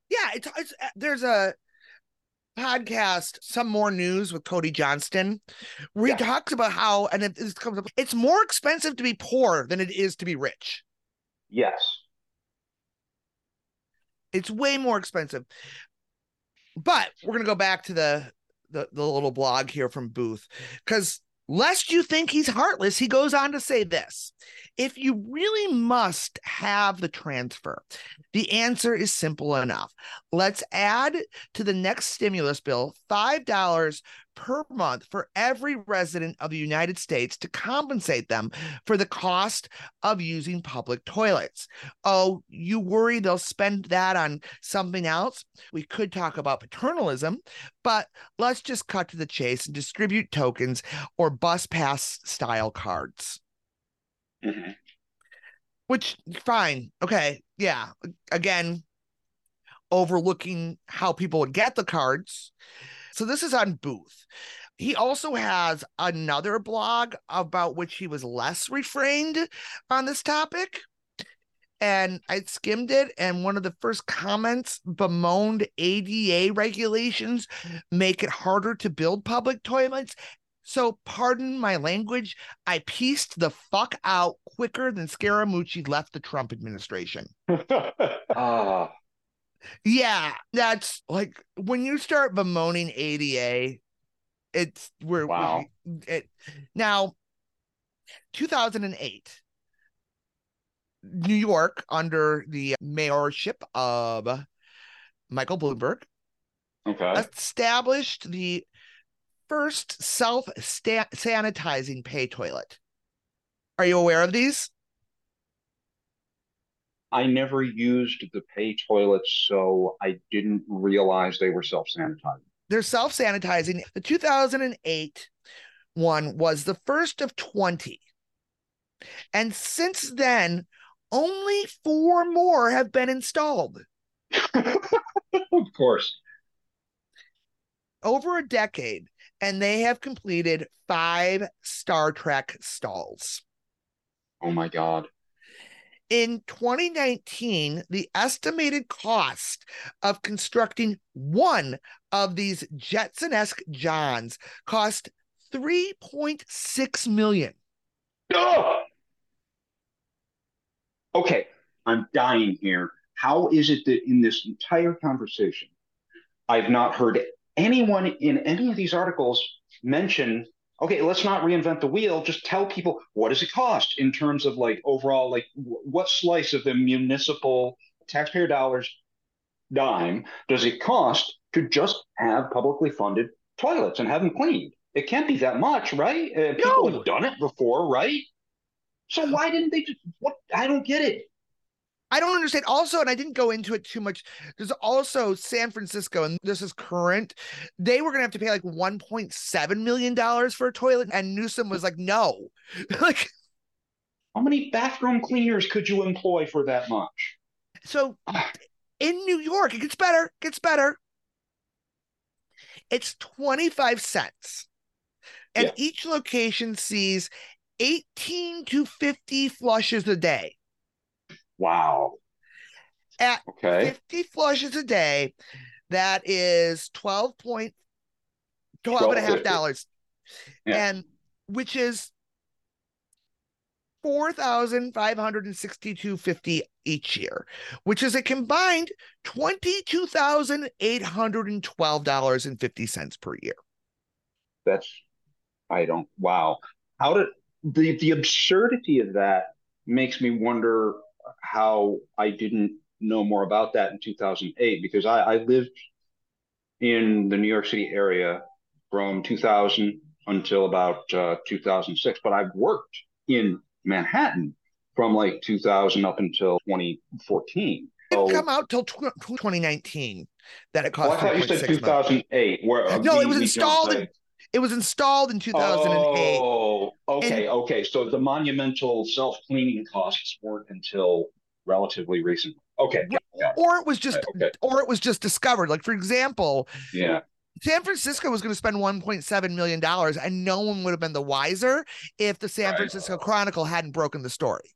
yeah it's, it's uh, there's a podcast some more news with cody johnston. Where yeah. he talks about how and it, this comes up it's more expensive to be poor than it is to be rich. Yes. It's way more expensive. But we're going to go back to the the, the little blog here from Booth because lest you think he's heartless, he goes on to say this if you really must have the transfer, the answer is simple enough. Let's add to the next stimulus bill $5 per month for every resident of the United States to compensate them for the cost of using public toilets. Oh, you worry they'll spend that on something else? We could talk about paternalism, but let's just cut to the chase and distribute tokens or bus pass style cards. Mm-hmm. Which fine, okay, yeah. Again, overlooking how people would get the cards. So this is on Booth. He also has another blog about which he was less refrained on this topic. And I skimmed it, and one of the first comments bemoaned ADA regulations make it harder to build public toilets so, pardon my language, I pieced the fuck out quicker than Scaramucci left the Trump administration. uh. Yeah, that's like when you start bemoaning ADA, it's where wow. it now 2008 New York under the mayorship of Michael Bloomberg okay. established the first self sanitizing pay toilet. Are you aware of these? I never used the pay toilets, so I didn't realize they were self sanitizing. They're self sanitizing. The 2008 one was the first of 20. And since then, only four more have been installed. of course. Over a decade, and they have completed five Star Trek stalls. Oh my God. In 2019, the estimated cost of constructing one of these Jetson esque Johns cost 3.6 million. Oh! Okay, I'm dying here. How is it that in this entire conversation, I've not heard anyone in any of these articles mention okay let's not reinvent the wheel. Just tell people what does it cost in terms of like overall like what slice of the municipal taxpayer dollars dime does it cost to just have publicly funded toilets and have them cleaned? It can't be that much right? Uh, people no. have done it before right? So why didn't they just what i don't get it I don't understand. Also, and I didn't go into it too much. There's also San Francisco, and this is current. They were gonna have to pay like 1.7 million dollars for a toilet, and Newsom was like, "No, like." How many bathroom cleaners could you employ for that much? So ah. in New York, it gets better, it gets better. It's 25 cents. And yeah. each location sees 18 to 50 flushes a day. Wow. At okay. 50 flushes a day, that is 12 point 12 and a half dollars. Yeah. And which is four thousand five hundred and sixty-two fifty each year, which is a combined twenty-two thousand eight hundred and twelve dollars and fifty cents per year. That's I don't wow. How did the the absurdity of that makes me wonder how I didn't know more about that in 2008 because I, I lived in the New York City area from 2000 until about uh, 2006, but I've worked in Manhattan from like 2000 up until 2014. It didn't come out till 2019 that it cost. Well, I thought you said 2008. Where uh, no, we, it was installed. In, it was installed in 2008. Oh, okay, and, okay. So the monumental self cleaning costs weren't until relatively recent. Okay, or it was just, okay. or it was just discovered. Like for example, yeah, San Francisco was going to spend 1.7 million dollars, and no one would have been the wiser if the San right. Francisco Chronicle hadn't broken the story.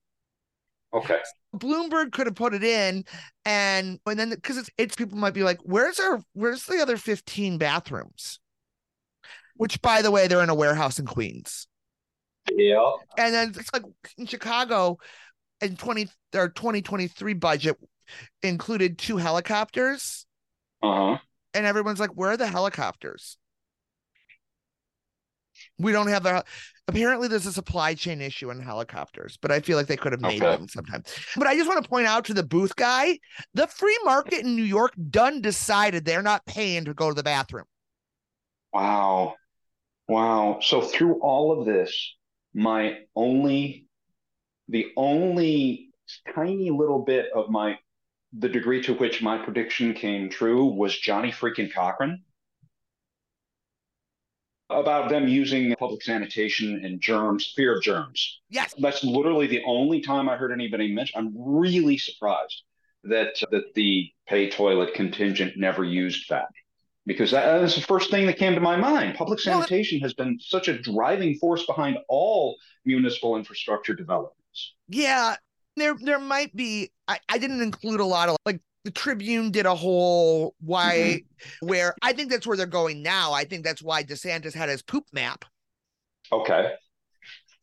Okay. Bloomberg could have put it in, and and then because it's it's people might be like, "Where's our Where's the other 15 bathrooms?" Which, by the way, they're in a warehouse in Queens. Yeah. And then it's like in Chicago, in 20 their 2023 budget included two helicopters. Uh huh and everyone's like, "Where are the helicopters?" We don't have the. Apparently, there's a supply chain issue in helicopters, but I feel like they could have made okay. them sometime. But I just want to point out to the booth guy, the free market in New York done decided they're not paying to go to the bathroom. Wow, wow. So through all of this, my only, the only tiny little bit of my the degree to which my prediction came true was Johnny freaking Cochrane about them using public sanitation and germs, fear of germs. Yes. That's literally the only time I heard anybody mention. I'm really surprised that that the pay toilet contingent never used that because that, that was the first thing that came to my mind. Public sanitation well, has been such a driving force behind all municipal infrastructure developments. Yeah, there there might be I, I didn't include a lot of like the Tribune did a whole why mm-hmm. where I think that's where they're going now. I think that's why DeSantis had his poop map. Okay.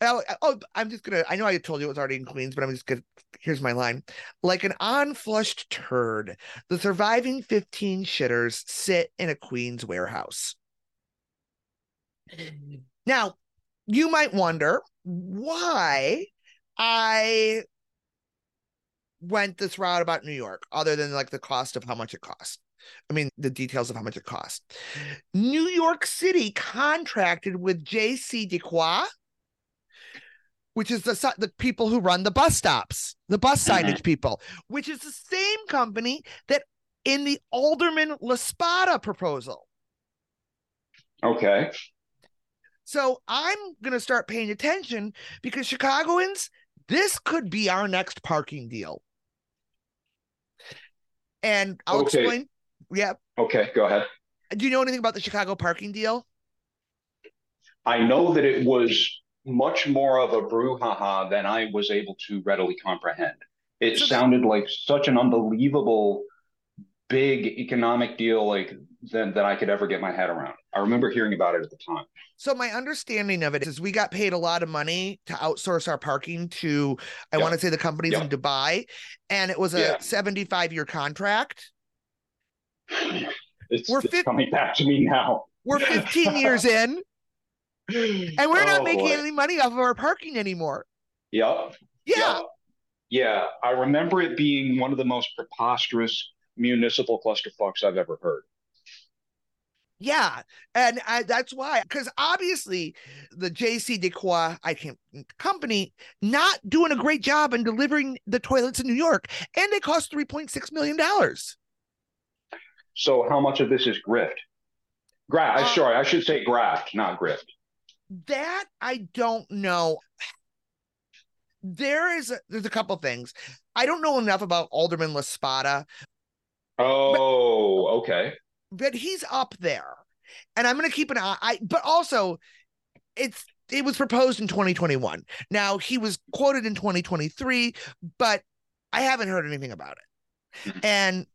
Uh, oh, oh, I'm just gonna. I know I told you it was already in Queens, but I'm just gonna. Here's my line: like an unflushed turd, the surviving 15 shitters sit in a Queens warehouse. Now, you might wonder why I went this route about New York, other than like the cost of how much it costs. I mean, the details of how much it cost. New York City contracted with J.C. JCDecaux, which is the the people who run the bus stops, the bus mm-hmm. signage people, which is the same company that in the Alderman La Spata proposal. Okay. So I'm going to start paying attention because Chicagoans, this could be our next parking deal. And I'll okay. explain. Yeah. Okay, go ahead. Do you know anything about the Chicago parking deal? I know that it was much more of a brouhaha than I was able to readily comprehend. It sounded like such an unbelievable big economic deal like than that I could ever get my head around. I remember hearing about it at the time. So my understanding of it is we got paid a lot of money to outsource our parking to I yep. want to say the companies yep. in Dubai and it was a yeah. 75 year contract. It's, we're it's coming back to me now. We're 15 years in and we're not oh, making boy. any money off of our parking anymore. Yep. Yeah. Yep. Yeah, I remember it being one of the most preposterous municipal clusterfucks I've ever heard. Yeah, and I, that's why, because obviously the J.C. JCDecaux I can't company not doing a great job in delivering the toilets in New York, and they cost three point six million dollars. So, how much of this is grift? Graft. Uh, sorry, I should say graft, not grift. That I don't know. there is a, there's a couple things. I don't know enough about Alderman La Spata. Oh, but, okay. But he's up there, and I'm going to keep an eye. I, but also, it's it was proposed in 2021. Now he was quoted in 2023, but I haven't heard anything about it. Hmm. And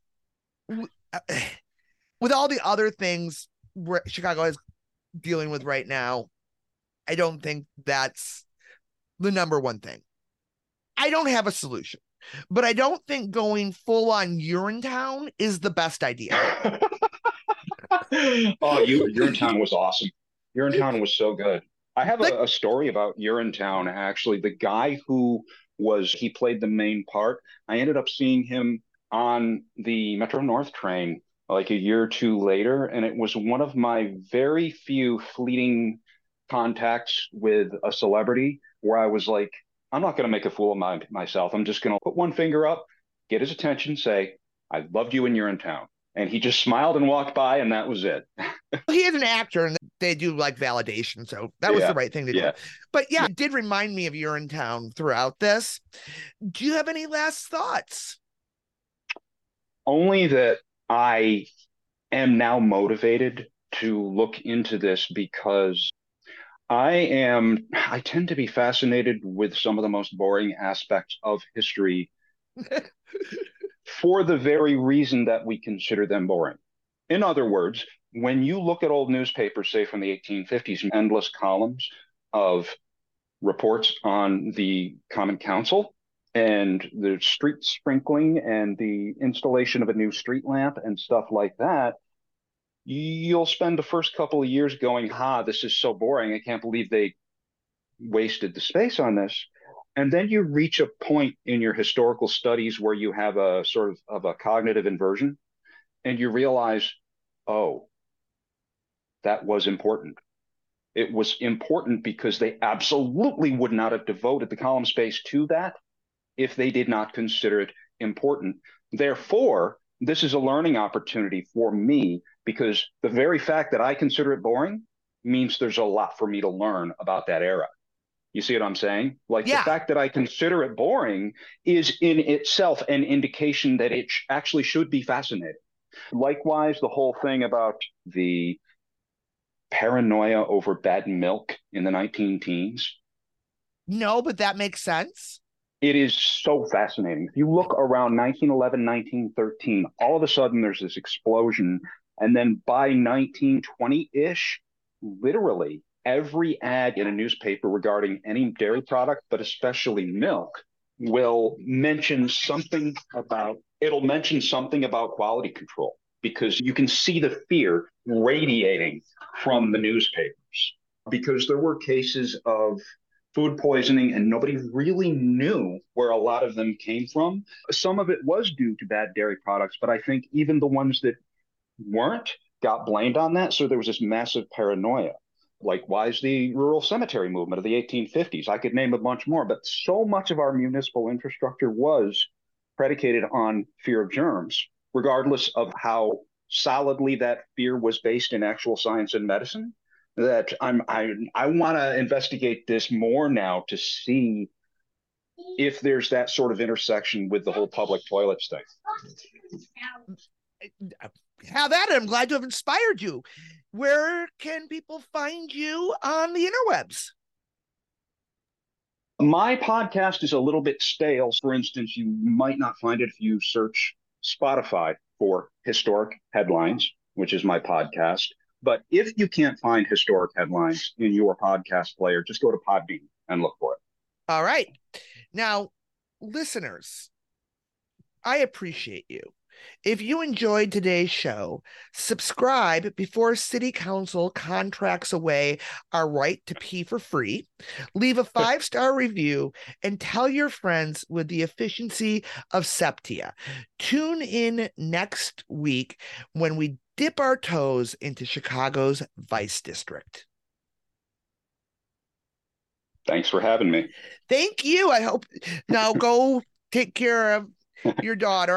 uh, with all the other things Chicago is dealing with right now, I don't think that's the number one thing. I don't have a solution, but I don't think going full on Urinetown is the best idea. oh, you Urinetown was awesome. Urinetown was so good. I have like, a, a, story about Urinetown. Actually, the guy who was he played the main part. I ended up seeing him on the Metro North train like a year or two later, and it was one of my very few fleeting contacts with a celebrity where I was like, I'm not going to make a fool of my, myself. I'm just going to put one finger up, get his attention, say, I loved you when you're in town. And he just smiled and walked by, and that was it. he is an actor, and they do like validation. So that was yeah. the right thing to do. But yeah, it did remind me of Urinetown throughout this. Do you have any last thoughts? Only that I am now motivated to look into this because I am, I tend to be fascinated with some of the most boring aspects of history for the very reason that we consider them boring. In other words, when you look at old newspapers, say from the 1850s, endless columns of reports on the Common Council and the street sprinkling and the installation of a new street lamp and stuff like that, you'll spend the first couple of years going, ha, this is so boring. I can't believe they wasted the space on this. And then you reach a point in your historical studies where you have a sort of, of a cognitive inversion and you realize, oh, that was important. It was important because they absolutely would not have devoted the column space to that if they did not consider it important. Therefore, this is a learning opportunity for me because the very fact that I consider it boring means there's a lot for me to learn about that era. You see what I'm saying? Like yeah. the fact that I consider it boring is in itself an indication that it sh- actually should be fascinating. Likewise, the whole thing about the paranoia over bad milk in the 19 teens. No, but that makes sense. It is so fascinating. If you look around 1911, 1913, all of a sudden there's this explosion. And then by 1920 ish, literally every ad in a newspaper regarding any dairy product, but especially milk, will mention something about it'll mention something about quality control because you can see the fear radiating from the newspapers because there were cases of food poisoning, and nobody really knew where a lot of them came from. Some of it was due to bad dairy products, but I think even the ones that weren't got blamed on that. So there was this massive paranoia. Likewise, the rural cemetery movement of the 1850s. I could name a bunch more, but so much of our municipal infrastructure was predicated on fear of germs, regardless of how solidly that fear was based in actual science and medicine that I'm I I want to investigate this more now to see if there's that sort of intersection with the whole public toilets thing. Have that. I'm glad to have inspired you. Where can people find you on the interwebs? My podcast is a little bit stale. For instance, you might not find it if you search Spotify for historic headlines, which is my podcast. But if you can't find historic headlines in your podcast player, just go to Podbean and look for it. All right. Now, listeners, I appreciate you. If you enjoyed today's show, subscribe before City Council contracts away our right to pee for free. Leave a five star review and tell your friends with the efficiency of SEPTA. Tune in next week when we dip our toes into Chicago's Vice District. Thanks for having me. Thank you. I hope now go take care of your daughter.